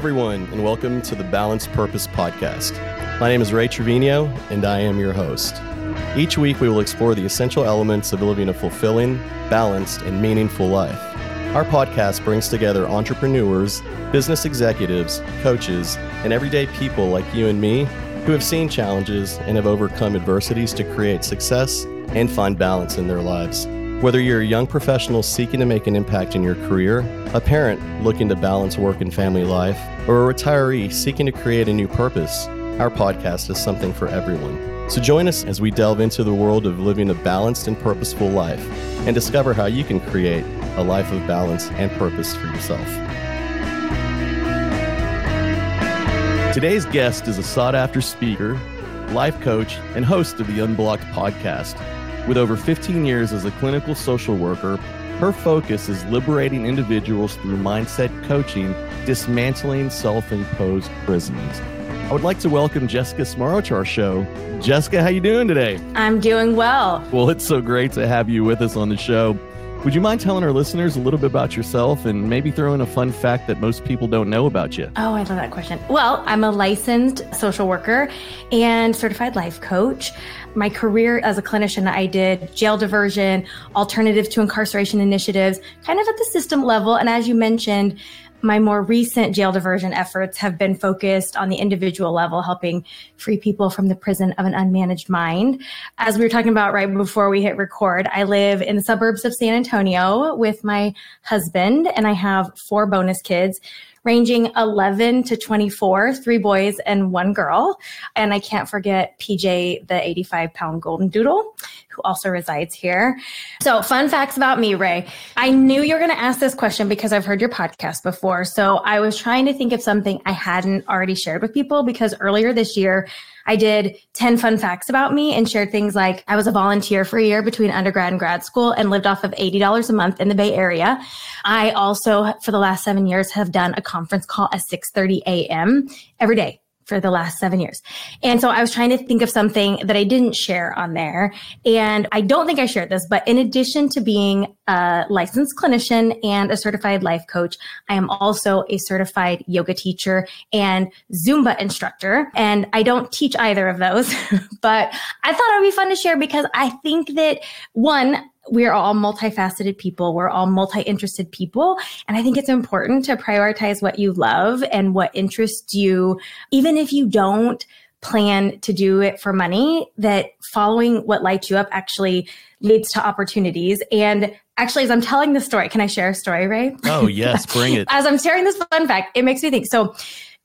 everyone, and welcome to the Balanced Purpose Podcast. My name is Ray Trevino, and I am your host. Each week, we will explore the essential elements of living a fulfilling, balanced, and meaningful life. Our podcast brings together entrepreneurs, business executives, coaches, and everyday people like you and me who have seen challenges and have overcome adversities to create success and find balance in their lives. Whether you're a young professional seeking to make an impact in your career, a parent looking to balance work and family life, or a retiree seeking to create a new purpose, our podcast is something for everyone. So join us as we delve into the world of living a balanced and purposeful life and discover how you can create a life of balance and purpose for yourself. Today's guest is a sought after speaker, life coach, and host of the Unblocked podcast. With over 15 years as a clinical social worker, her focus is liberating individuals through mindset coaching, dismantling self imposed prisons. I would like to welcome Jessica Smarro to our show. Jessica, how you doing today? I'm doing well. Well, it's so great to have you with us on the show. Would you mind telling our listeners a little bit about yourself and maybe throw in a fun fact that most people don't know about you? Oh, I love that question. Well, I'm a licensed social worker and certified life coach. My career as a clinician, I did jail diversion, alternative to incarceration initiatives, kind of at the system level. And as you mentioned, my more recent jail diversion efforts have been focused on the individual level, helping free people from the prison of an unmanaged mind. As we were talking about right before we hit record, I live in the suburbs of San Antonio with my husband, and I have four bonus kids ranging 11 to 24, three boys and one girl. And I can't forget PJ, the 85 pound golden doodle, who also resides here. So, fun facts about me, Ray. I knew you were going to ask this question because I've heard your podcast before. So, I was trying to think of something I hadn't already shared with people because earlier this year, I did 10 fun facts about me and shared things like I was a volunteer for a year between undergrad and grad school and lived off of $80 a month in the Bay Area. I also, for the last seven years, have done a conference call at 6.30 a.m. every day for the last seven years. And so I was trying to think of something that I didn't share on there. And I don't think I shared this, but in addition to being a licensed clinician and a certified life coach, I am also a certified yoga teacher and Zumba instructor. And I don't teach either of those, but I thought it would be fun to share because I think that one, we're all multifaceted people. We're all multi interested people. And I think it's important to prioritize what you love and what interests you, even if you don't plan to do it for money, that following what lights you up actually leads to opportunities. And actually, as I'm telling the story, can I share a story, Ray? Oh, yes, bring it. as I'm sharing this fun fact, it makes me think. So,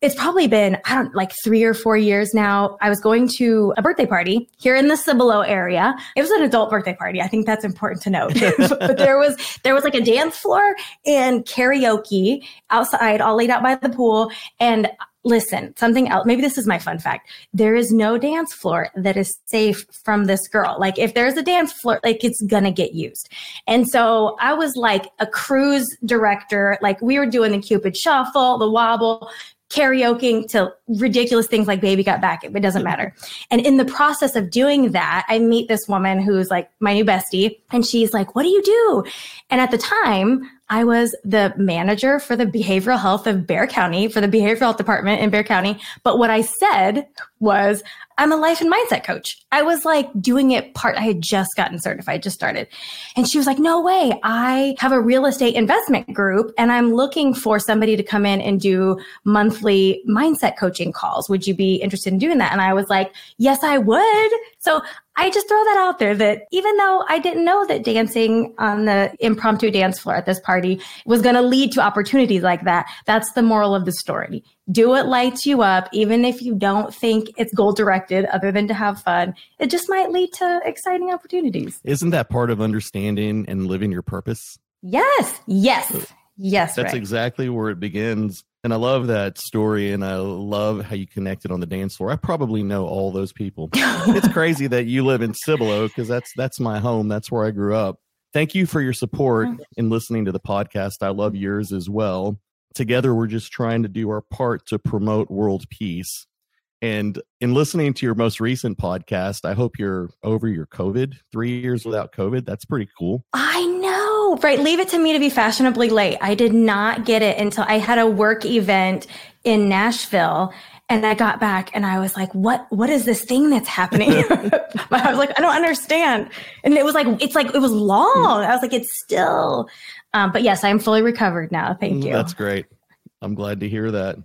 it's probably been, I don't like three or four years now. I was going to a birthday party here in the Cibolo area. It was an adult birthday party. I think that's important to note. but there was, there was like a dance floor and karaoke outside, all laid out by the pool. And listen, something else. Maybe this is my fun fact. There is no dance floor that is safe from this girl. Like if there's a dance floor, like it's gonna get used. And so I was like a cruise director. Like we were doing the Cupid shuffle, the wobble, karaokeing to ridiculous things like baby got back it doesn't matter. And in the process of doing that i meet this woman who's like my new bestie and she's like what do you do? And at the time I was the manager for the behavioral health of Bexar County, for the behavioral health department in Bexar County. But what I said was, I'm a life and mindset coach. I was like doing it part, I had just gotten certified, just started. And she was like, no way. I have a real estate investment group and I'm looking for somebody to come in and do monthly mindset coaching calls. Would you be interested in doing that? And I was like, yes, I would. So I just throw that out there that even though I didn't know that dancing on the impromptu dance floor at this party was going to lead to opportunities like that, that's the moral of the story. Do what lights you up, even if you don't think it's goal directed other than to have fun. It just might lead to exciting opportunities. Isn't that part of understanding and living your purpose? Yes, yes, yes. That's right. exactly where it begins and I love that story and I love how you connected on the dance floor. I probably know all those people. it's crazy that you live in Cibolo because that's that's my home. That's where I grew up. Thank you for your support mm. in listening to the podcast. I love yours as well. Together we're just trying to do our part to promote world peace. And in listening to your most recent podcast, I hope you're over your COVID, 3 years without COVID. That's pretty cool. I right. Leave it to me to be fashionably late. I did not get it until I had a work event in Nashville and I got back and I was like, what, what is this thing that's happening? I was like, I don't understand. And it was like, it's like, it was long. I was like, it's still, um, but yes, I'm fully recovered now. Thank mm, you. That's great. I'm glad to hear that.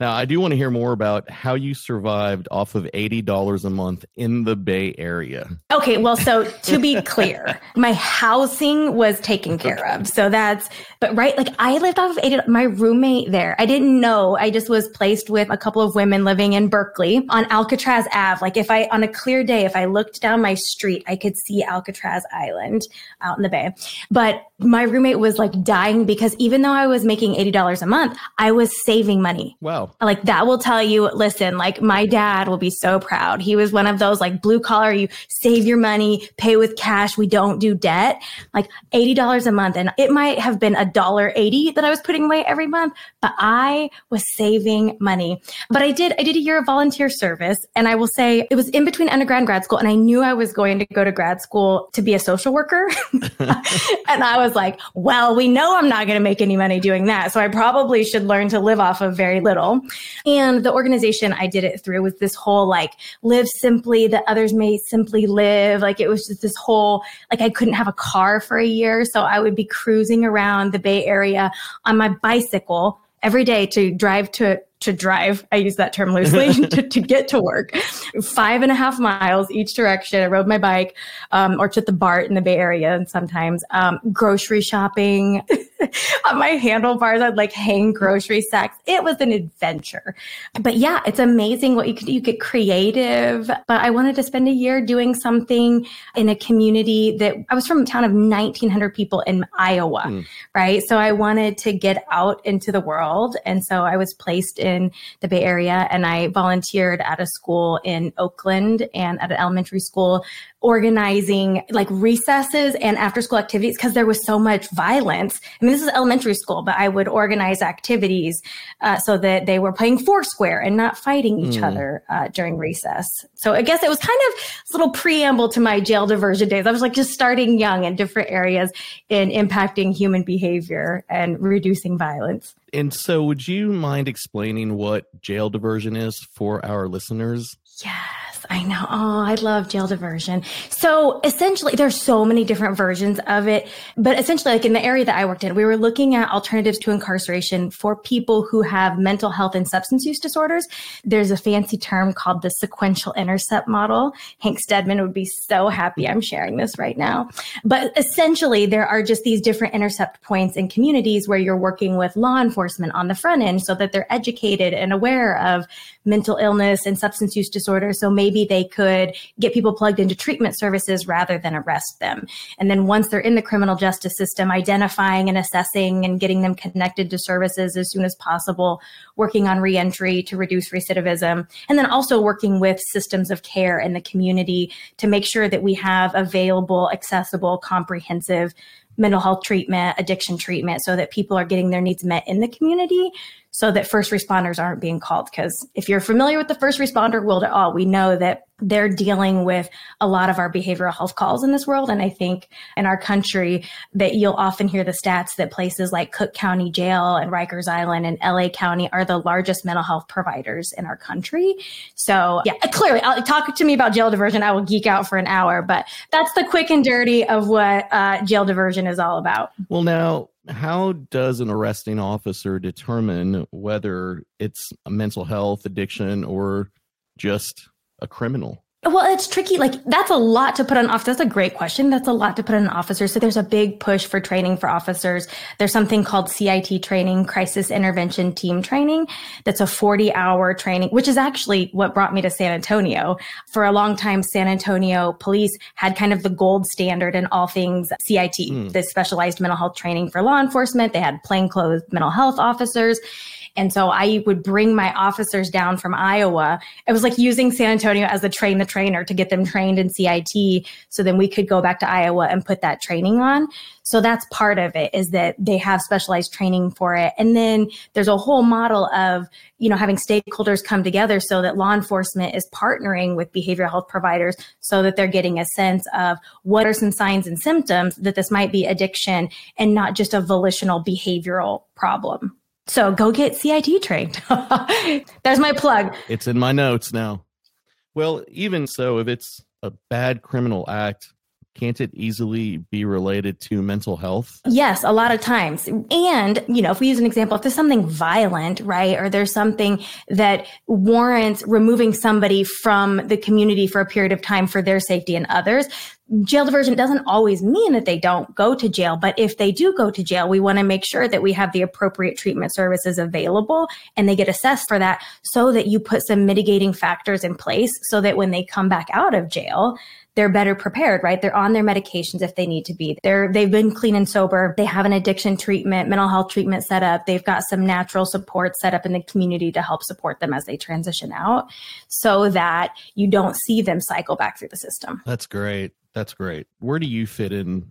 Now, I do want to hear more about how you survived off of $80 a month in the Bay Area. Okay, well, so to be clear, my housing was taken care of. So that's, but right, like I lived off of 80, my roommate there, I didn't know. I just was placed with a couple of women living in Berkeley on Alcatraz Ave. Like if I, on a clear day, if I looked down my street, I could see Alcatraz Island out in the Bay. But my roommate was like dying because even though I was making $80 a month, I was saving money. Wow. Like that will tell you, listen, like my dad will be so proud. He was one of those like blue collar, you save your money, pay with cash. We don't do debt, like $80 a month. And it might have been a dollar 80 that I was putting away every month, but I was saving money. But I did, I did a year of volunteer service and I will say it was in between undergrad and grad school. And I knew I was going to go to grad school to be a social worker. and I was like, well, we know I'm not going to make any money doing that. So I probably should learn to live off of very little. And the organization I did it through was this whole like live simply that others may simply live. Like it was just this whole, like I couldn't have a car for a year. So I would be cruising around the Bay Area on my bicycle every day to drive to to drive. I use that term loosely to, to get to work. Five and a half miles each direction. I rode my bike um, or took the BART in the Bay Area and sometimes um, grocery shopping. On my handlebars, I'd like hang grocery sacks. It was an adventure. But yeah, it's amazing what you could you get creative. But I wanted to spend a year doing something in a community that I was from a town of 1900 people in Iowa, mm. right? So I wanted to get out into the world. And so I was placed in the Bay Area and I volunteered at a school in Oakland and at an elementary school organizing like recesses and after school activities because there was so much violence. I mean, this is elementary school, but I would organize activities uh, so that they were playing Foursquare and not fighting each mm. other uh, during recess. So I guess it was kind of a little preamble to my jail diversion days. I was like just starting young in different areas in impacting human behavior and reducing violence. And so, would you mind explaining what jail diversion is for our listeners? Yes, I know. Oh, I love jail diversion. So essentially, there's so many different versions of it. But essentially, like in the area that I worked in, we were looking at alternatives to incarceration for people who have mental health and substance use disorders. There's a fancy term called the sequential intercept model. Hank Steadman would be so happy I'm sharing this right now. But essentially, there are just these different intercept points in communities where you're working with law enforcement on the front end so that they're educated and aware of mental illness and substance use disorder. So maybe they could get people plugged into treatment services rather than arrest them. And then once they're in the criminal justice system, identifying and assessing and getting them connected to services as soon as possible, working on reentry to reduce recidivism, and then also working with systems of care in the community to make sure that we have available, accessible, comprehensive mental health treatment, addiction treatment, so that people are getting their needs met in the community so that first responders aren't being called. Because if you're familiar with the first responder world at all, we know that they're dealing with a lot of our behavioral health calls in this world. And I think in our country that you'll often hear the stats that places like Cook County Jail and Rikers Island and LA County are the largest mental health providers in our country. So yeah, clearly I'll talk to me about jail diversion. I will geek out for an hour, but that's the quick and dirty of what uh, jail diversion is all about. Well, now how does an arresting officer determine whether it's a mental health addiction or just a criminal? Well, it's tricky. Like that's a lot to put on officer. That's a great question. That's a lot to put on officers. So there's a big push for training for officers. There's something called CIT training, crisis intervention team training. That's a 40 hour training, which is actually what brought me to San Antonio. For a long time, San Antonio police had kind of the gold standard in all things CIT, mm. the specialized mental health training for law enforcement. They had plainclothes mental health officers. And so I would bring my officers down from Iowa. It was like using San Antonio as a train the trainer to get them trained in CIT. So then we could go back to Iowa and put that training on. So that's part of it is that they have specialized training for it. And then there's a whole model of, you know, having stakeholders come together so that law enforcement is partnering with behavioral health providers so that they're getting a sense of what are some signs and symptoms that this might be addiction and not just a volitional behavioral problem. So go get CIT trained. There's my plug. It's in my notes now. Well, even so, if it's a bad criminal act, can't it easily be related to mental health? Yes, a lot of times. And, you know, if we use an example, if there's something violent, right, or there's something that warrants removing somebody from the community for a period of time for their safety and others, jail diversion doesn't always mean that they don't go to jail, but if they do go to jail, we want to make sure that we have the appropriate treatment services available and they get assessed for that so that you put some mitigating factors in place so that when they come back out of jail, they're better prepared, right? They're on their medications if they need to be. They're they've been clean and sober. They have an addiction treatment, mental health treatment set up. They've got some natural support set up in the community to help support them as they transition out so that you don't see them cycle back through the system. That's great. That's great. Where do you fit in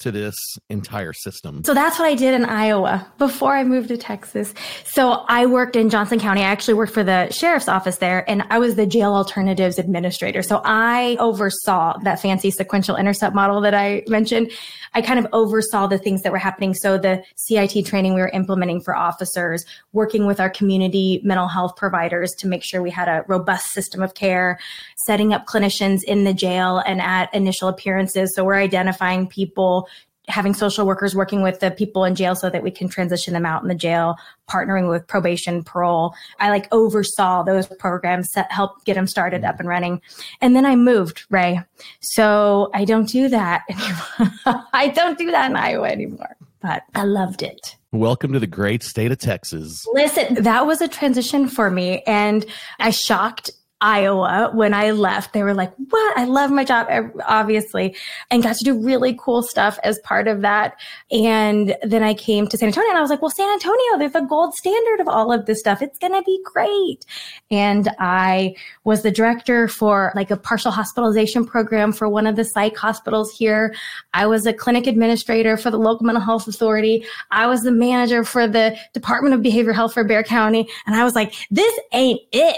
to this entire system? So that's what I did in Iowa before I moved to Texas. So I worked in Johnson County. I actually worked for the sheriff's office there and I was the jail alternatives administrator. So I oversaw that fancy sequential intercept model that I mentioned. I kind of oversaw the things that were happening. So the CIT training we were implementing for officers, working with our community mental health providers to make sure we had a robust system of care, setting up clinicians in the jail and at initial appearances. So we're identifying people having social workers working with the people in jail so that we can transition them out in the jail, partnering with probation, parole. I like oversaw those programs that help get them started up and running. And then I moved, Ray. So I don't do that anymore. I don't do that in Iowa anymore, but I loved it. Welcome to the great state of Texas. Listen, that was a transition for me. And I shocked Iowa when I left. They were like, what? I love my job, obviously, and got to do really cool stuff as part of that. And then I came to San Antonio and I was like, well, San Antonio, they're the gold standard of all of this stuff. It's going to be great. And I was the director for like a partial hospitalization program for one of the psych hospitals here. I was a clinic administrator for the local mental health authority. I was the manager for the Department of Behavioral Health for Bexar County. And I was like, this ain't it.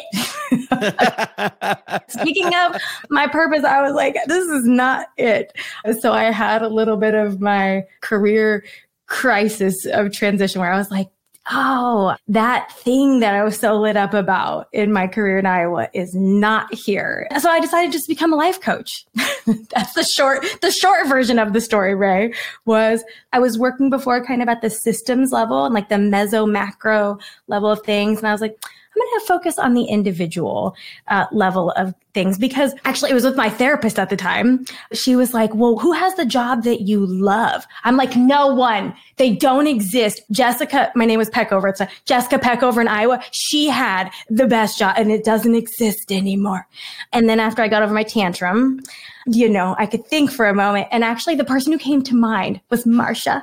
Speaking of my purpose, I was like, this is not it. So I had a little bit of my career crisis of transition where I was like, oh, that thing that I was so lit up about in my career in Iowa is not here. So I decided just to become a life coach. That's the short, the short version of the story, Ray, was I was working before kind of at the systems level and like the meso macro level of things. And I was like, I'm going to focus on the individual uh, level of things because actually it was with my therapist at the time. She was like, well, who has the job that you love? I'm like, no one. They don't exist. Jessica, my name was Peckover. It's a Jessica Peckover in Iowa. She had the best job and it doesn't exist anymore. And then after I got over my tantrum, you know, I could think for a moment. And actually, the person who came to mind was Marsha.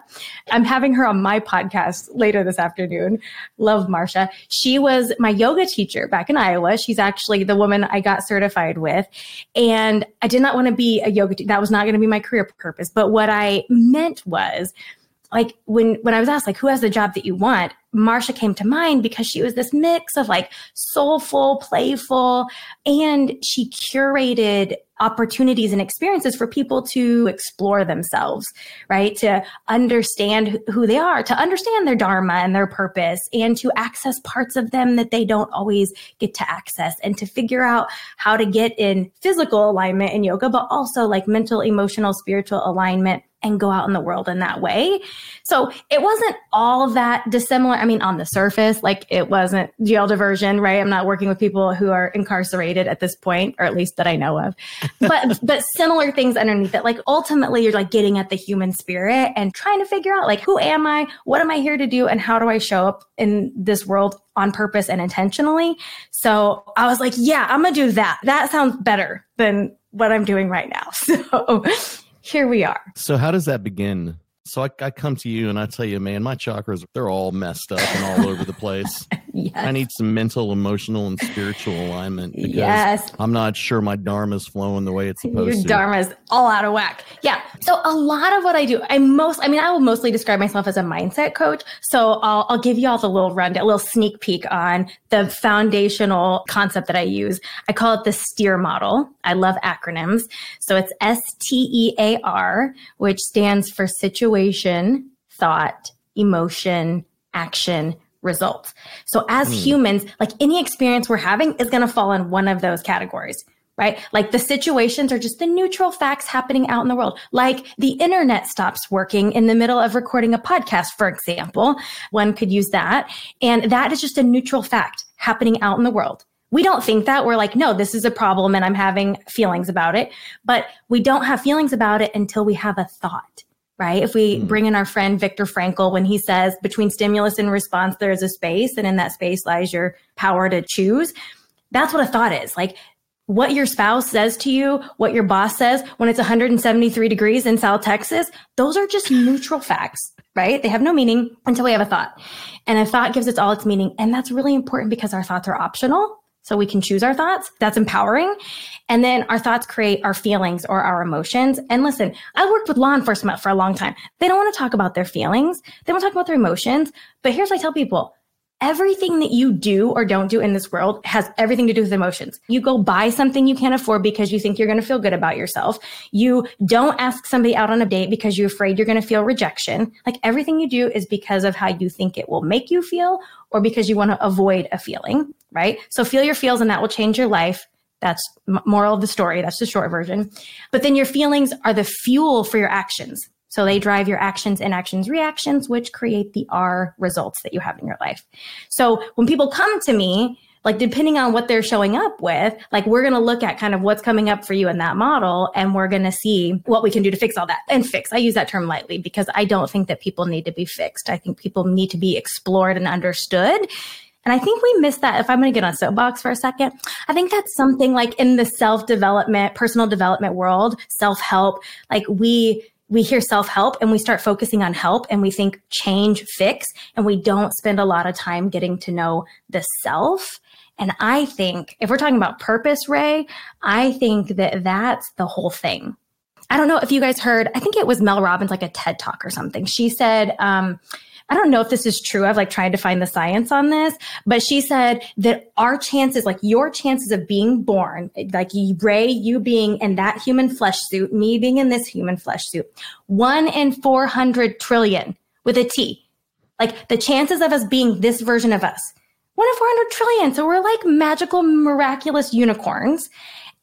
I'm having her on my podcast later this afternoon. Love Marsha. She was my yoga teacher back in Iowa. She's actually the woman I got certified with. And I did not want to be a yoga teacher. That was not going to be my career purpose. But what I meant was, like when when I was asked like who has the job that you want, Marsha came to mind because she was this mix of like soulful, playful, and she curated opportunities and experiences for people to explore themselves, right? To understand who they are, to understand their dharma and their purpose, and to access parts of them that they don't always get to access, and to figure out how to get in physical alignment in yoga, but also like mental, emotional, spiritual alignment and go out in the world in that way. So it wasn't all that dissimilar. I mean, on the surface, like it wasn't jail diversion, right? I'm not working with people who are incarcerated at this point, or at least that I know of. But but similar things underneath it. Like ultimately you're like getting at the human spirit and trying to figure out like who am I? What am I here to do? And how do I show up in this world on purpose and intentionally? So I was like, yeah, I'm gonna do that. That sounds better than what I'm doing right now. So here we are. So, how does that begin? So I, I, come to you and I tell you, man, my chakras, they're all messed up and all over the place. yes. I need some mental, emotional, and spiritual alignment. Because yes. I'm not sure my dharma is flowing the way it's supposed Your to. Your dharma is all out of whack. Yeah. So a lot of what I do, I most, I mean, I will mostly describe myself as a mindset coach. So I'll, I'll give you all the little rundown, a little sneak peek on the foundational concept that I use. I call it the STEAR model. I love acronyms. So it's S T E A R, which stands for situation, thought, emotion, action, results. So as mm. humans, like any experience we're having is going to fall in one of those categories right? Like the situations are just the neutral facts happening out in the world. Like the internet stops working in the middle of recording a podcast, for example. One could use that. And that is just a neutral fact happening out in the world. We don't think that. We're like, no, this is a problem and I'm having feelings about it. But we don't have feelings about it until we have a thought right? If we mm. bring in our friend Viktor Frankl, when he says between stimulus and response, there is a space, and in that space lies your power to choose. That's what a thought is. Like what your spouse says to you, what your boss says when it's 173 degrees in South Texas, those are just neutral facts, right? They have no meaning until we have a thought. And a thought gives us all its meaning. And that's really important because our thoughts are optional. So we can choose our thoughts. That's empowering. And then our thoughts create our feelings or our emotions. And listen, I worked with law enforcement for a long time. They don't want to talk about their feelings. They want to talk about their emotions. But here's what I tell people. Everything that you do or don't do in this world has everything to do with emotions. You go buy something you can't afford because you think you're going to feel good about yourself. You don't ask somebody out on a date because you're afraid you're going to feel rejection. Like everything you do is because of how you think it will make you feel or because you want to avoid a feeling, right? So feel your feels and that will change your life. That's moral of the story. That's the short version. But then your feelings are the fuel for your actions. So they drive your actions, inactions, reactions, which create the R results that you have in your life. So when people come to me, like depending on what they're showing up with, like we're going to look at kind of what's coming up for you in that model and we're going to see what we can do to fix all that. And fix, I use that term lightly because I don't think that people need to be fixed. I think people need to be explored and understood and I think we miss that. If I'm going to get on soapbox for a second, I think that's something like in the self development, personal development world, self help, like we, we hear self help and we start focusing on help and we think change, fix, and we don't spend a lot of time getting to know the self. And I think if we're talking about purpose, Ray, I think that that's the whole thing. I don't know if you guys heard, I think it was Mel Robbins, like a TED talk or something. She said, um, I don't know if this is true. I've like tried to find the science on this, but she said that our chances, like your chances of being born, like Ray, you being in that human flesh suit, me being in this human flesh suit, one in 400 trillion with a T. Like the chances of us being this version of us, one in 400 trillion. So we're like magical, miraculous unicorns.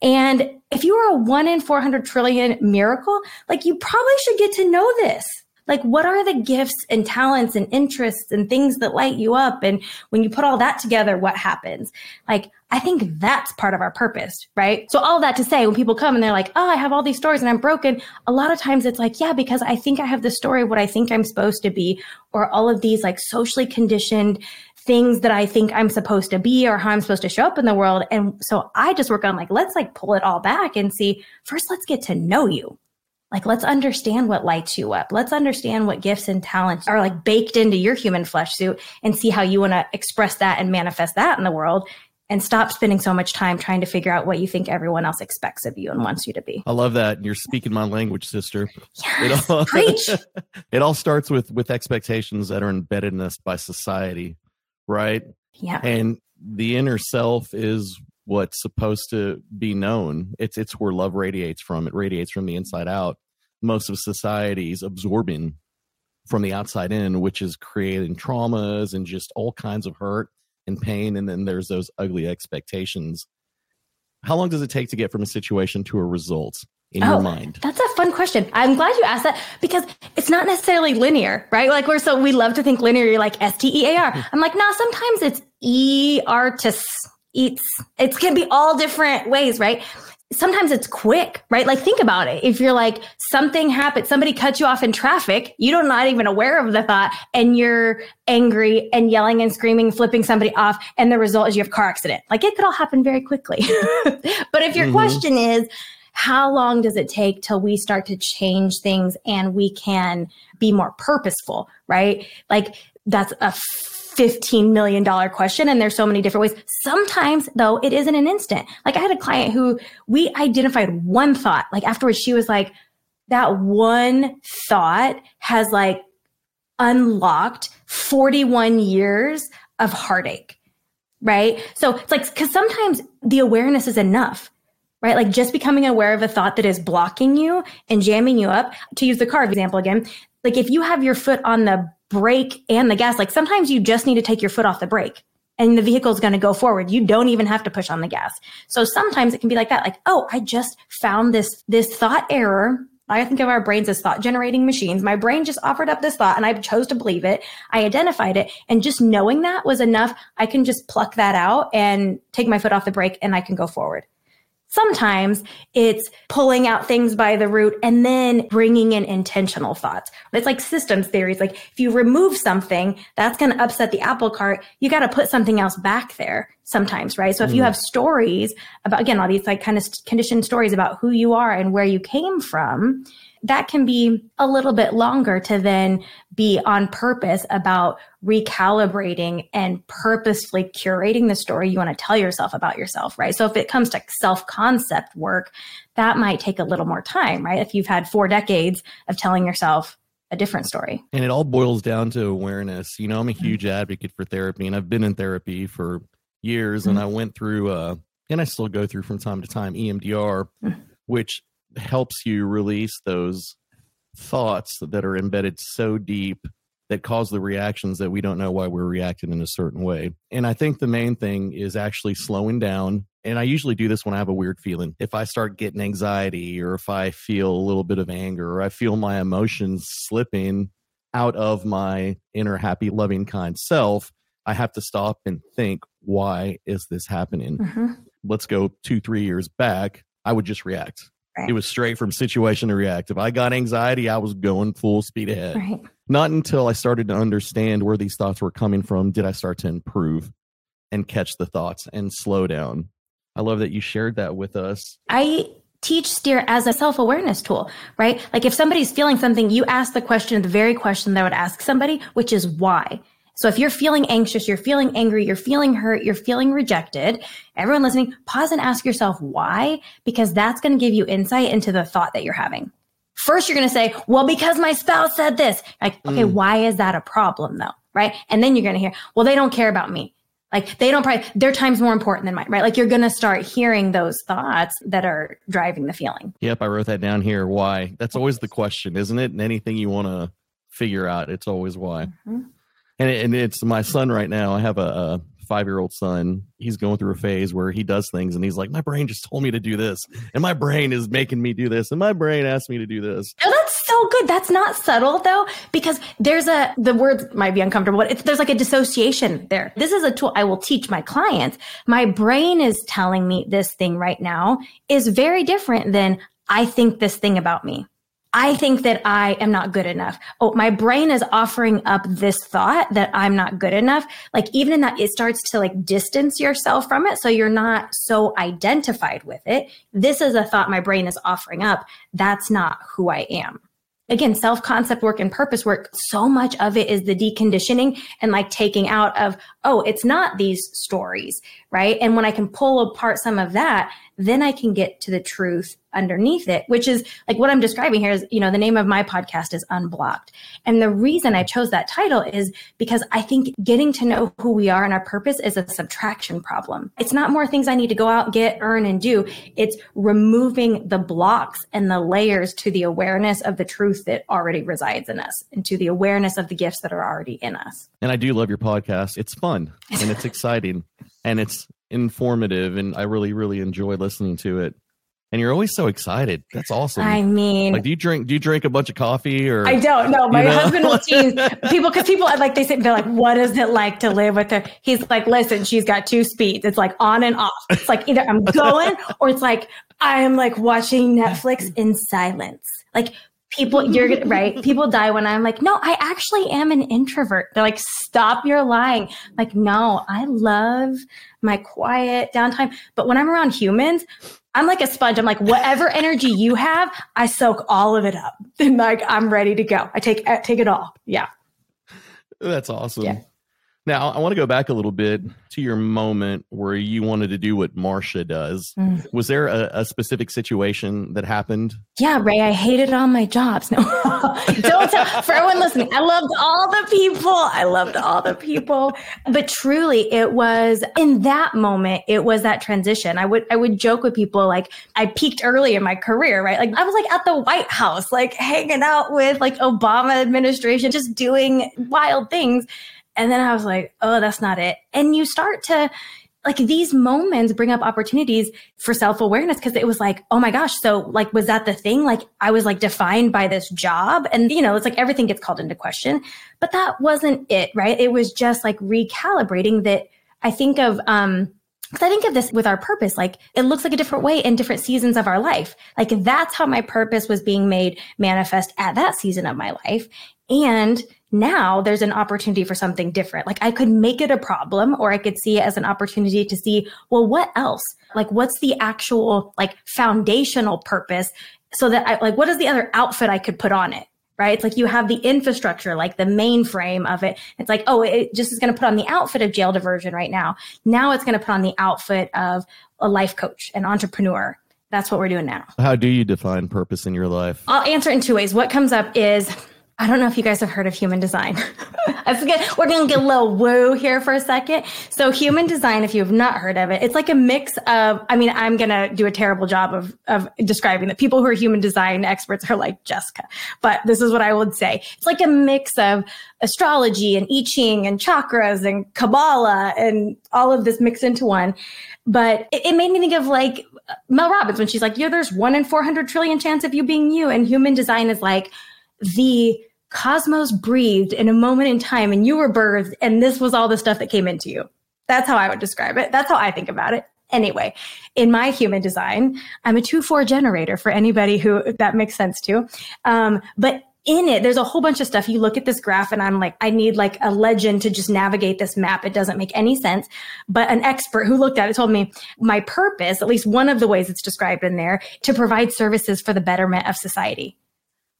And if you are a one in 400 trillion miracle, like you probably should get to know this like what are the gifts and talents and interests and things that light you up and when you put all that together what happens like i think that's part of our purpose right so all that to say when people come and they're like oh i have all these stories and i'm broken a lot of times it's like yeah because i think i have the story of what i think i'm supposed to be or all of these like socially conditioned things that I think I'm supposed to be or how I'm supposed to show up in the world. And so I just work on like, let's like pull it all back and see first, let's get to know you. Like, let's understand what lights you up. Let's understand what gifts and talents are like baked into your human flesh suit and see how you want to express that and manifest that in the world and stop spending so much time trying to figure out what you think everyone else expects of you and wants you to be. I love that. You're speaking my language, sister. Yes, it all, preach. it all starts with with expectations that are embedded in us by society, right? Yeah. And the inner self is what's supposed to be known. It's it's where love radiates from. It radiates from the inside out. Most of society's absorbing from the outside in, which is creating traumas and just all kinds of hurt and pain. And then there's those ugly expectations. How long does it take to get from a situation to a result in oh, your mind? That's a fun question. I'm glad you asked that because it's not necessarily linear, right? Like we're so we love to think linear, like S T E A R. Hmm. I'm like, nah, sometimes it's E R it's it can be all different ways, right? Sometimes it's quick, right? Like think about it. If you're like something happened, somebody cuts you off in traffic, you're not even aware of the thought, and you're angry and yelling and screaming, flipping somebody off, and the result is you have car accident. Like it could all happen very quickly. but if your mm-hmm. question is, how long does it take till we start to change things and we can be more purposeful, right? Like that's a $15 million question. And there's so many different ways. Sometimes though, it isn't an instant. Like I had a client who we identified one thought, like afterwards she was like, that one thought has like unlocked 41 years of heartache. Right. So it's like, cause sometimes the awareness is enough right? Like just becoming aware of a thought that is blocking you and jamming you up. To use the car example again, like if you have your foot on the brake and the gas. Like sometimes you just need to take your foot off the brake and the vehicle is going to go forward. You don't even have to push on the gas. So sometimes it can be like that. Like, oh, I just found this, this thought error. I think of our brains as thought generating machines. My brain just offered up this thought and I chose to believe it. I identified it and just knowing that was enough. I can just pluck that out and take my foot off the brake and I can go forward. Sometimes it's pulling out things by the root and then bringing in intentional thoughts. It's like systems theories. Like if you remove something, that's going to upset the apple cart. You got to put something else back there sometimes, right? So if mm. you have stories about, again, all these like kind of conditioned stories about who you are and where you came from, that can be a little bit longer to then be on purpose about recalibrating and purposefully curating the story you want to tell yourself about yourself, right? So if it comes to self concept work, that might take a little more time, right? If you've had four decades of telling yourself a different story. And it all boils down to awareness. You know, I'm a mm-hmm. huge advocate for therapy and I've been in therapy for years mm-hmm. and I went through uh and I still go through from time to time EMDR, mm-hmm. which helps you release those thoughts that are embedded so deep that cause the reactions that we don't know why we're reacting in a certain way. And I think the main thing is actually slowing down. And I usually do this when I have a weird feeling. If I start getting anxiety or if I feel a little bit of anger or I feel my emotions slipping out of my inner happy, loving, kind self, I have to stop and think, why is this happening? Mm-hmm. Let's go two, three years back. I would just react. Right. It was straight from situation to react. If I got anxiety, I was going full speed ahead. Right. Not until I started to understand where these thoughts were coming from did I start to improve and catch the thoughts and slow down. I love that you shared that with us. I teach STEAR as a self-awareness tool, right? Like if somebody's feeling something, you ask the question, the very question that I would ask somebody, which is why. So if you're feeling anxious, you're feeling angry, you're feeling hurt, you're feeling rejected, everyone listening, pause and ask yourself why, because that's going to give you insight into the thought that you're having. First, you're going to say, well, because my spouse said this. Like, okay, mm. why is that a problem though? Right. And then you're going to hear, well, they don't care about me. Like they don't probably, their time's more important than mine, right? Like you're going to start hearing those thoughts that are driving the feeling. Yep. I wrote that down here. Why? That's always the question, isn't it? And anything you want to figure out, it's always why. Mm-hmm and, and it's my son right now. I have a, a five year old son. He's going through a phase where he does things and he's like, my brain just told me to do this, and my brain is making me do this, and my brain asked me to do this. Oh, that's so good. That's not subtle though, because there's a the words might be uncomfortable. But there's like a dissociation there. This is a tool I will teach my clients. My brain is telling me this thing right now is very different than I think this thing about me. I think that I am not good enough. Oh, my brain is offering up this thought that I'm not good enough. Like even in that, it starts to like distance yourself from it. So you're not so identified with it. This is a thought my brain is offering up. That's not who I am. Again, self concept work and purpose work, so much of it is the deconditioning and like taking out of, oh, it's not these stories, right? And when I can pull apart some of that, then I can get to the truth underneath it, which is like what I'm describing here is, you know, the name of my podcast is Unblocked. And the reason I chose that title is because I think getting to know who we are and our purpose is a subtraction problem. It's not more things I need to go out, get, earn, and do. It's removing the blocks and the layers to the awareness of the truth that already resides in us and to the awareness of the gifts that are already in us. And I do love your podcast. It's fun and it's exciting and it's informative and I really, really enjoy listening to it and you're always so excited. That's awesome. I mean, like, do you drink? Do you drink a bunch of coffee or? I don't know. My you know? husband will tease people because people like they say they're like, "What is it like to live with her?" He's like, "Listen, she's got two speeds. It's like on and off. It's like either I'm going or it's like I am like watching Netflix in silence. Like people you're right people die when i'm like no i actually am an introvert they're like stop your lying I'm like no i love my quiet downtime but when i'm around humans I'm like a sponge. I'm like, whatever energy you have, I soak all of it up. And like, I'm ready to go. I take, I take it all. Yeah. That's awesome. Yeah. Now, I want to go back a little bit to your moment where you wanted to do what Marsha does. Mm. Was there a, a, specific situation that happened? Yeah, Ray, I hated all my jobs. No, don't tell for everyone listening. I loved all the people. I loved all the people. But truly, it was in that moment, it was that transition. I would I would joke with people like I peaked early in my career, right? Like I was like at the White House, like hanging out with like Obama administration, just doing wild things. And then I was like, oh, that's not it. And you start to, like these moments bring up opportunities for self awareness because it was like, oh my gosh. So, like, was that the thing? Like, I was like defined by this job. And, you know, it's like everything gets called into question. But that wasn't it, right? It was just like recalibrating that I think of, um, because I think of this with our purpose, like it looks like a different way in different seasons of our life. Like that's how my purpose was being made manifest at that season of my life. And now there's an opportunity for something different. Like I could make it a problem or I could see it as an opportunity to see, well, what else? Like what's the actual like foundational purpose so that I like what is the other outfit I could put on it? Right? It's like you have the infrastructure, like the mainframe of it. It's like, oh, it just is going to put on the outfit of jail diversion right now. Now it's going to put on the outfit of a life coach, an entrepreneur. That's what we're doing now. How do you define purpose in your life? I'll answer in two ways. What comes up is I don't know if you guys have heard of human design. I forget, we're going to get a little woo here for a second. So human design, if you have not heard of it, it's like a mix of, I mean, I'm going to do a terrible job of, of describing it. People who are human design experts are like Jessica, but this is what I would say. It's like a mix of astrology and I Ching and chakras and Kabbalah and all of this mixed into one. But it, it made me think of like Mel Robbins when she's like, yeah, there's one in 400 trillion chance of you being you. And human design is like the cosmos breathed in a moment in time and you were birthed and this was all the stuff that came into you. That's how I would describe it. That's how I think about it. Anyway, in my human design, I'm a 2-4 generator for anybody who that makes sense to. Um, but in it, there's a whole bunch of stuff. You look at this graph and I'm like, I need like a legend to just navigate this map. It doesn't make any sense. But an expert who looked at it told me my purpose, at least one of the ways it's described in there, to provide services for the betterment of society.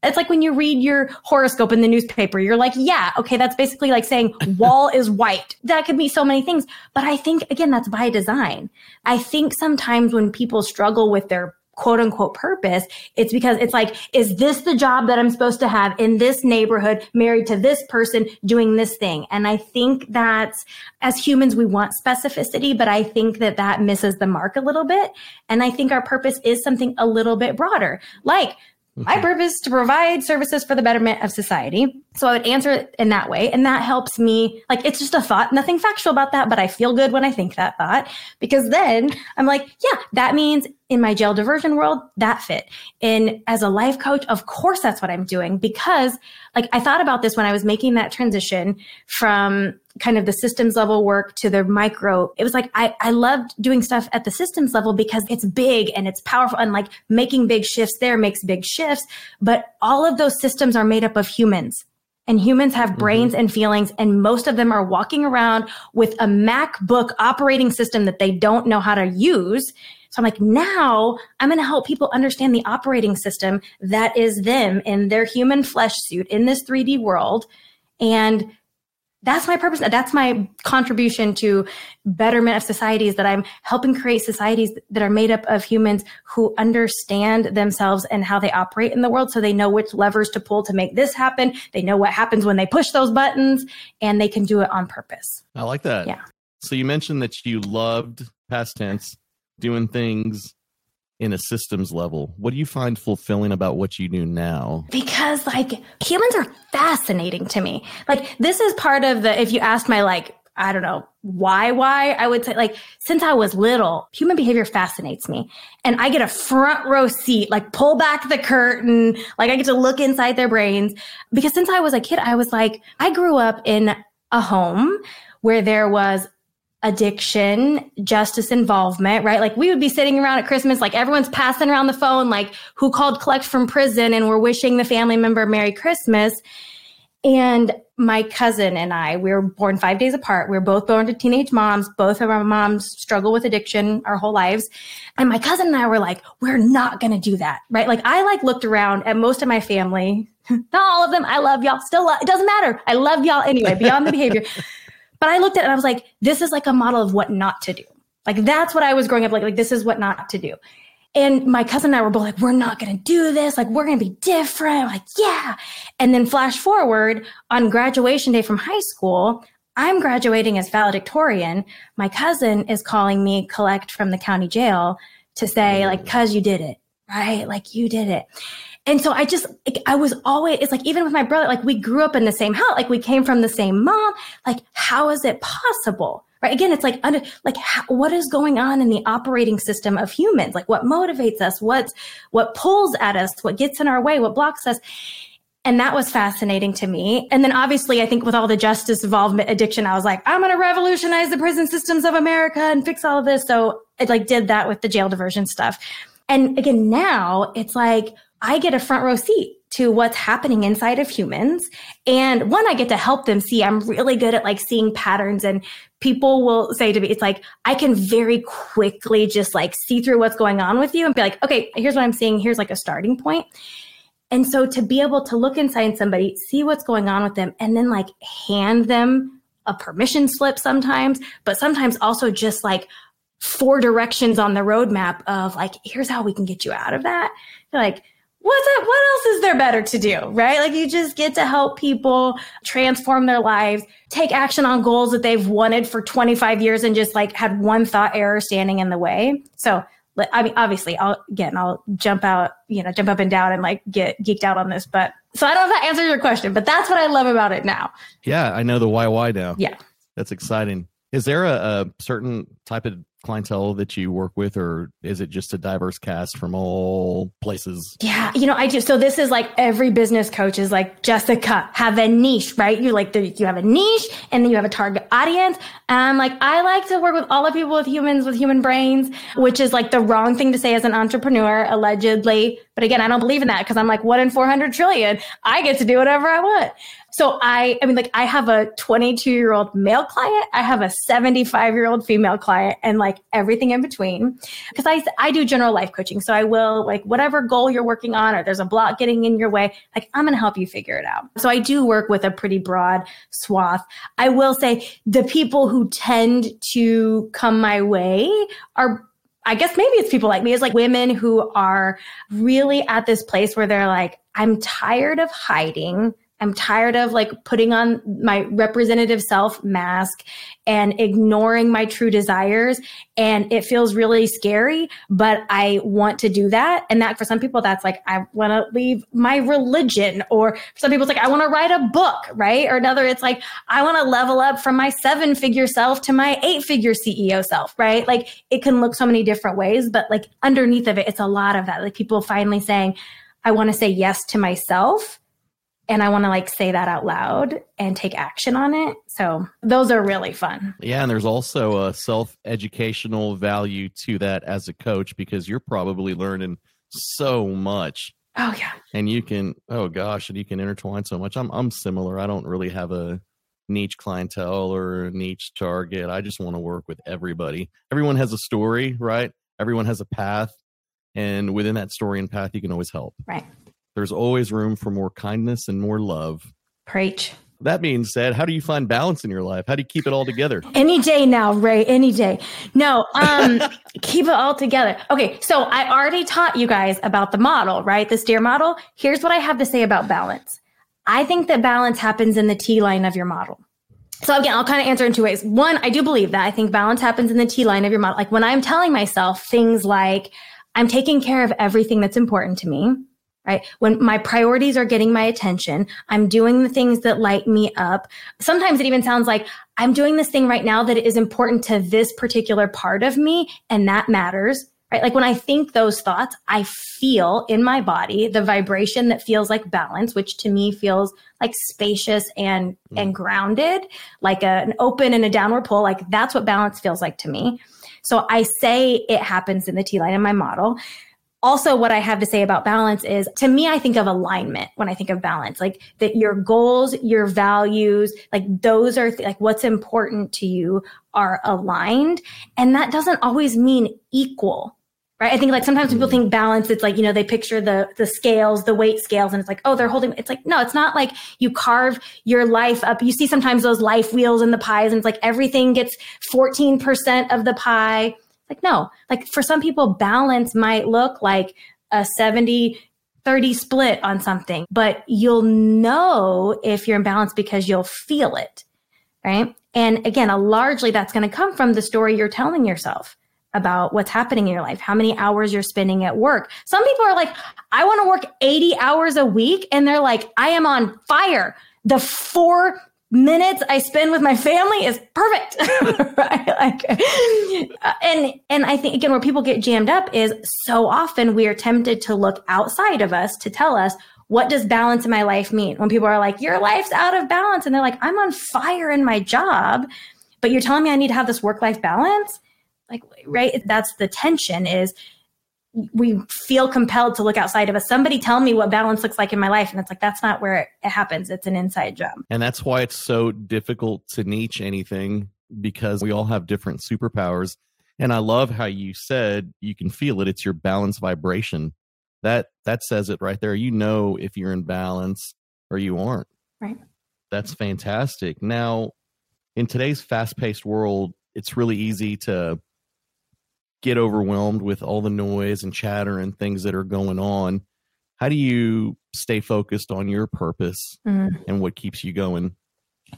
It's like when you read your horoscope in the newspaper, you're like, yeah, okay, that's basically like saying wall is white. That could be so many things. But I think, again, that's by design. I think sometimes when people struggle with their quote unquote purpose, it's because it's like, is this the job that I'm supposed to have in this neighborhood, married to this person, doing this thing? And I think that's, as humans, we want specificity, but I think that that misses the mark a little bit. And I think our purpose is something a little bit broader. Like, my purpose to provide services for the betterment of society. So I would answer it in that way. And that helps me, like, it's just a thought, nothing factual about that, but I feel good when I think that thought because then I'm like, yeah, that means in my jail diversion world, that fit. And as a life coach, of course, that's what I'm doing because like I thought about this when I was making that transition from kind of the systems level work to the micro. It was like I, I loved doing stuff at the systems level because it's big and it's powerful and like making big shifts there makes big shifts. But all of those systems are made up of humans and humans have mm-hmm. brains and feelings and most of them are walking around with a macbook operating system that they don't know how to use so i'm like now i'm going to help people understand the operating system that is them in their human flesh suit in this 3d world and that's my purpose. That's my contribution to betterment of societies that I'm helping create societies that are made up of humans who understand themselves and how they operate in the world. So they know which levers to pull to make this happen. They know what happens when they push those buttons and they can do it on purpose. I like that. Yeah. So you mentioned that you loved past tense doing things in a systems level. What do you find fulfilling about what you do now? Because like humans are fascinating to me. Like this is part of the if you asked my like I don't know why why I would say like since I was little human behavior fascinates me and I get a front row seat like pull back the curtain like I get to look inside their brains because since I was a kid I was like I grew up in a home where there was addiction, justice involvement, right? Like we would be sitting around at Christmas, like everyone's passing around the phone, like who called collect from prison and we're wishing the family member Merry Christmas. And my cousin and I, we were born five days apart. We were both born to teenage moms. Both of our moms struggle with addiction our whole lives. And my cousin and I were like, we're not going to do that. Right. Like I like looked around at most of my family, not all of them. I love y'all. Still, it doesn't matter. I love y'all anyway, beyond the behavior. But I looked at it and I was like, this is like a model of what not to do. Like that's what I was growing up like. Like this is what not to do. And my cousin and I were both like, we're not going to do this. Like, we're going to be different. I'm like, yeah. And then flash forward on graduation day from high school, I'm graduating as valedictorian. My cousin is calling me collect from the county jail to say, like, mm. cuz you did it, right? Like, you did it. And so I just, I was always, it's like, even with my brother, like, we grew up in the same house, like, we came from the same mom. Like, how is it possible? right? Again it's like under like how, what is going on in the operating system of humans? Like what motivates us? What's what pulls at us? What gets in our way? What blocks us? And that was fascinating to me. And then obviously i think with all the justice involvement addiction i was like i'm going to revolutionize the prison systems of america and fix all of this. So i like did that with the jail diversion stuff. And again now it's like i get a front row seat to what's happening inside of humans. And one, I get to help them see I'm really good at like seeing patterns and people will say to me, it's like, I can very quickly just like see through what's going on with you and be like, okay, here's what I'm seeing. Here's like a starting point. And so to be able to look inside somebody, see what's going on with them, and then like hand them a permission slip sometimes, but sometimes also just like four directions on the roadmap of like, here's how we can get you out of that. You're like, what's that? What else is there better to do? Right? Like you just get to help people transform their lives, take action on goals that they've wanted for 25 years and just like had one thought error standing in the way. So I mean, obviously, I'll again, I'll jump out, you know, jump up and down and like get geeked out on this. But so I don't know if that answers your question, but that's what I love about it now. Yeah, I know the why why now. Yeah, that's exciting. Is there a, a certain type of clientele that you work with or is it just a diverse cast from all places? Yeah you know i just so this is like every business coach is like jessica have a niche right? You like you have a niche and then you have a target audience. And like i like to work with all the people with humans with human brains which is like the wrong thing to say as an entrepreneur allegedly but again i don't believe in that because i'm like one in 400 trillion i get to do whatever i want so I, I mean, like I have a 22 year old male client, I have a 75 year old female client, and like everything in between. Because I, I do general life coaching, so I will like whatever goal you're working on, or there's a block getting in your way, like I'm going to help you figure it out. So I do work with a pretty broad swath. I will say the people who tend to come my way are I guess maybe it's people like me, it's like women who are really at this place where they're like, I'm tired of hiding. I'm tired of like putting on my representative self mask and ignoring my true desires. And it feels really scary, but I want to do that. And that for some people, that's like, I want to leave my religion. Or for some people, it's like, I want to write a book, right? Or another, it's like, I want to level up from my seven figure self to my eight figure CEO self, right? Like it can look so many different ways, but like underneath of it, it's a lot of that. Like people finally saying, I want to say yes to myself and I want to like say that out loud and take action on it. So those are really fun. Yeah, and there's also a self-educational value to that as a coach because you're probably learning so much. Oh yeah. And you can oh gosh, and you can intertwine so much. I'm I'm similar. I don't really have a niche clientele or niche target. I just want to work with everybody. Everyone has a story, right? Everyone has a path. And within that story and path, you can always help. Right. There's always room for more kindness and more love. Preach. That being said, how do you find balance in your life? How do you keep it all together? Any day now, Ray, any day. No, um, keep it all together. Okay, so I already taught you guys about the model, right? The STEAR model. Here's what I have to say about balance. I think that balance happens in the T line of your model. So again, I'll kind of answer in two ways. One, I do believe that I think balance happens in the T line of your model. Like when I'm telling myself things like, I'm taking care of everything that's important to me right? When my priorities are getting my attention, I'm doing the things that light me up. Sometimes it even sounds like I'm doing this thing right now that is important to this particular part of me and that matters. Right? Like when I think those thoughts, I feel in my body the vibration that feels like balance, which to me feels like spacious and mm. and grounded, like a, an open and a downward pull. Like that's what balance feels like to me. So I say it happens in the T line in my model also what i have to say about balance is to me i think of alignment when i think of balance like that your goals your values like those are th- like what's important to you are aligned and that doesn't always mean equal right? I think like sometimes people mm-hmm. think balance, it's like, you know, they picture the the scales, the weight scales, and it's like, oh, they're holding it's like, no, it's not like you carve your life up. You see sometimes those life wheels in the pies, and it's like everything gets 14% of the pie. Like, no, like for some people, balance might look like a 70 30 split on something, but you'll know if you're in balance because you'll feel it, right? And again, a largely that's going to come from the story you're telling yourself about what's happening in your life, how many hours you're spending at work. Some people are like, I want to work 80 hours a week. And they're like, I am on fire. The four minutes I spend with my family is perfect. right? Like, uh, and, and I think again, where people get jammed up is so often we are tempted to look outside of us to tell us, what does balance in my life mean? When people are like, your life's out of balance. And they're like, I'm on fire in my job, but you're telling me I need to have this work life balance like right that's the tension is we feel compelled to look outside of us. Somebody tell me what balance looks like in my life. And it's like that's not where it happens. It's an inside job. And that's why it's so difficult to niche anything because we all have different superpowers. And i love how you said you can feel it. It's your balance vibration. That that says it right there. You know if you're in balance or you aren't. Right. That's fantastic. Now in today's fast-paced world it's really easy to get overwhelmed with all the noise and chatter and things that are going on how do you stay focused on your purpose mm-hmm. and what keeps you going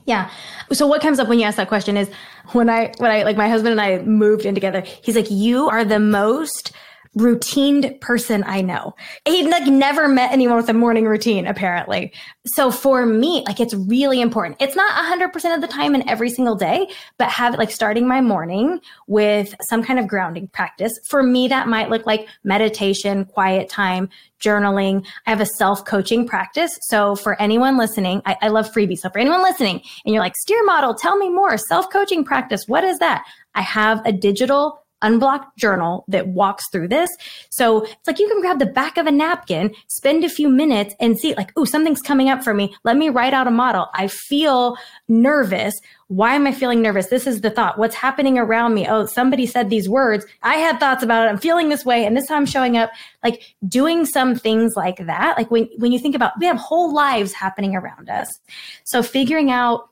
yeah so what comes up when you ask that question is when i when i like my husband and i moved in together he's like you are the most routine person I know. He'd like never met anyone with a morning routine, apparently. So for me, like it's really important. It's not 100% of the time and every single day, but have like starting my morning with some kind of grounding practice. For me, that might look like meditation, quiet time, journaling. I have a self coaching practice. So for anyone listening, I, I love freebies. So for anyone listening and you're like, STEAR model, tell me more, self coaching practice, what is that? I have a digital unblocked journal that walks through this. So it's like you can grab the back of a napkin, spend a few minutes and see like, oh, something's coming up for me. Let me write out a model. I feel nervous. Why am I feeling nervous? This is the thought. What's happening around me? Oh, somebody said these words. I had thoughts about it. I'm feeling this way. And this time I'm showing up. Like doing some things like that. Like when, when you think about, we have whole lives happening around us. So figuring out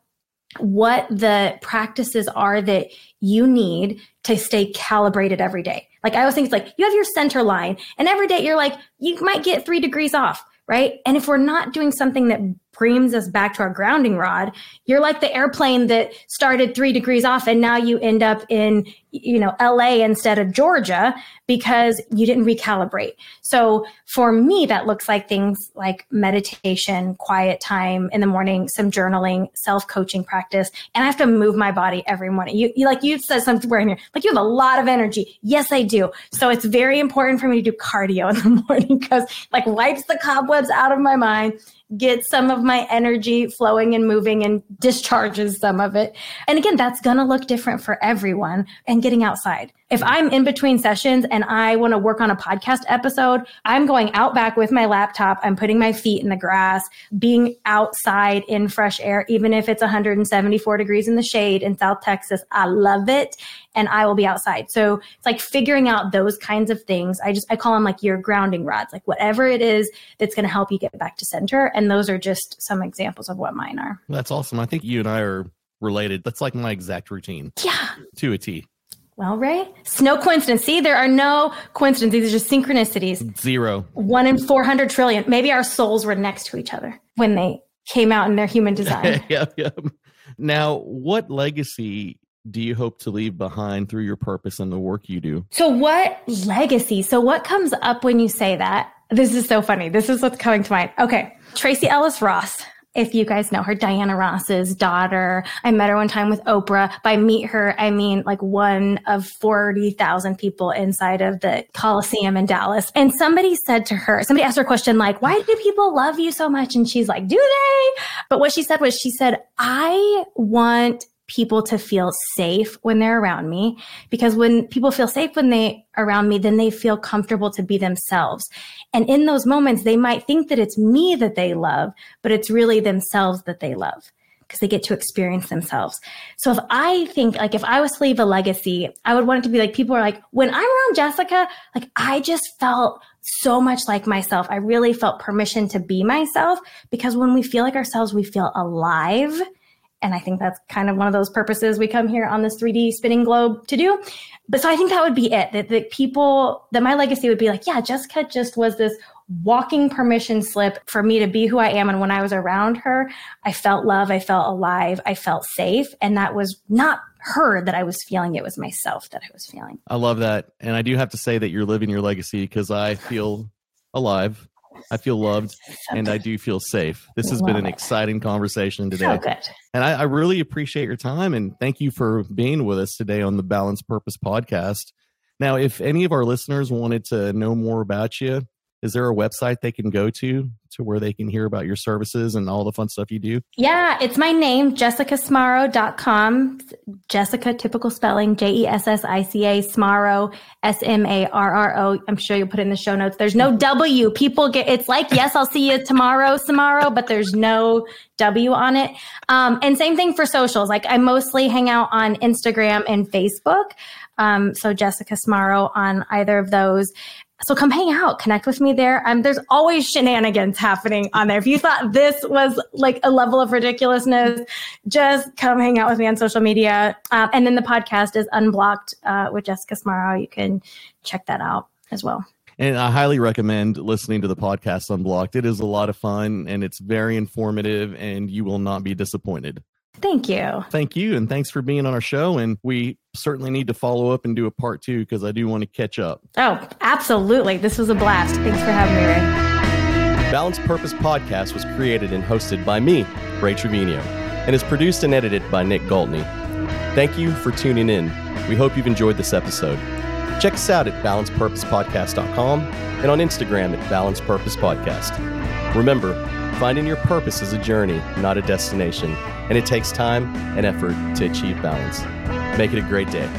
what the practices are that you need to stay calibrated every day. Like I always think it's like you have your center line and every day you're like, you might get three degrees off, right? And if we're not doing something that brings us back to our grounding rod, you're like the airplane that started three degrees off and now you end up in, you know, LA instead of Georgia because you didn't recalibrate. So for me, that looks like things like meditation, quiet time in the morning, some journaling, self coaching practice. And I have to move my body every morning. You, you like you said something somewhere in here, like you have a lot of energy. Yes, I do. So it's very important for me to do cardio in the morning because like wipes the cobwebs out of my mind get some of my energy flowing and moving and discharges some of it. And again, that's going to look different for everyone and getting outside. If I'm in between sessions and I want to work on a podcast episode, I'm going out back with my laptop. I'm putting my feet in the grass, being outside in fresh air, even if it's 174 degrees in the shade in South Texas. I love it. And I will be outside. So it's like figuring out those kinds of things. I just, I call them like your grounding rods, like whatever it is that's going to help you get back to center. And those are just some examples of what mine are. That's awesome. I think you and I are related. That's like my exact routine. Yeah. To a T. Well, Ray, it's no coincidence. See, there are no coincidences. These are just synchronicities. Zero. One in 400 trillion. Maybe our souls were next to each other when they came out in their human design. yeah, yeah. Now, what legacy do you hope to leave behind through your purpose and the work you do? So, what legacy? So, what comes up when you say that? This is so funny. This is what's coming to mind. Okay. Tracee Ellis Ross if you guys know her, Diana Ross's daughter. I met her one time with Oprah. By meet her, I mean like one of 40,000 people inside of the Coliseum in Dallas. And somebody said to her, somebody asked her a question like, why do people love you so much? And she's like, do they? But what she said was, she said, I want people to feel safe when they're around me because when people feel safe when they around me then they feel comfortable to be themselves and in those moments they might think that it's me that they love but it's really themselves that they love because they get to experience themselves. So if I think like if I was to leave a legacy, I would want it to be like people are like, when I'm around Jessica, like I just felt so much like myself. I really felt permission to be myself because when we feel like ourselves, we feel alive. And I think that's kind of one of those purposes we come here on this 3D spinning globe to do. But so I think that would be it. That, that people, that my legacy would be like, yeah, Jessica just was this walking permission slip for me to be who I am. And when I was around her, I felt love, I felt alive, I felt safe. And that was not her that I was feeling, it was myself that I was feeling. I love that. And I do have to say that you're living your legacy because I feel alive. I feel loved so and I do feel safe. This has been an it. exciting conversation today. So good. And I, I really appreciate your time and thank you for being with us today on the Balance Purpose podcast. Now, if any of our listeners wanted to know more about you, is there a website they can go to to where they can hear about your services and all the fun stuff you do? Yeah, it's my name, jessicasmarro.com. Jessica, typical spelling, J E S S I C A, Smarro, S M A R R O. I'm sure you'll put in the show notes. There's no W. People get, it's like, yes, I'll see you tomorrow, Samaro, but there's no W on it. Um, and same thing for socials. Like I mostly hang out on Instagram and Facebook. Um, so Jessica Smarro on either of those. So come hang out, connect with me there. Um, there's always shenanigans happening on there. If you thought this was like a level of ridiculousness, just come hang out with me on social media. Um, and then the podcast is Unblocked uh, with Jessica Smarro. You can check that out as well. And I highly recommend listening to the podcast Unblocked. It is a lot of fun and it's very informative, and you will not be disappointed. Thank you. Thank you. And thanks for being on our show. And we certainly need to follow up and do a part two because I do want to catch up. Oh, absolutely. This was a blast. Thanks for having me, Ray. Balanced Purpose Podcast was created and hosted by me, Ray Trevino, and is produced and edited by Nick Galtney. Thank you for tuning in. We hope you've enjoyed this episode. Check us out at balancedpurposepodcast.com and on Instagram at Balanced Purpose Podcast. Remember, finding your purpose is a journey, not a destination and it takes time and effort to achieve balance. Make it a great day.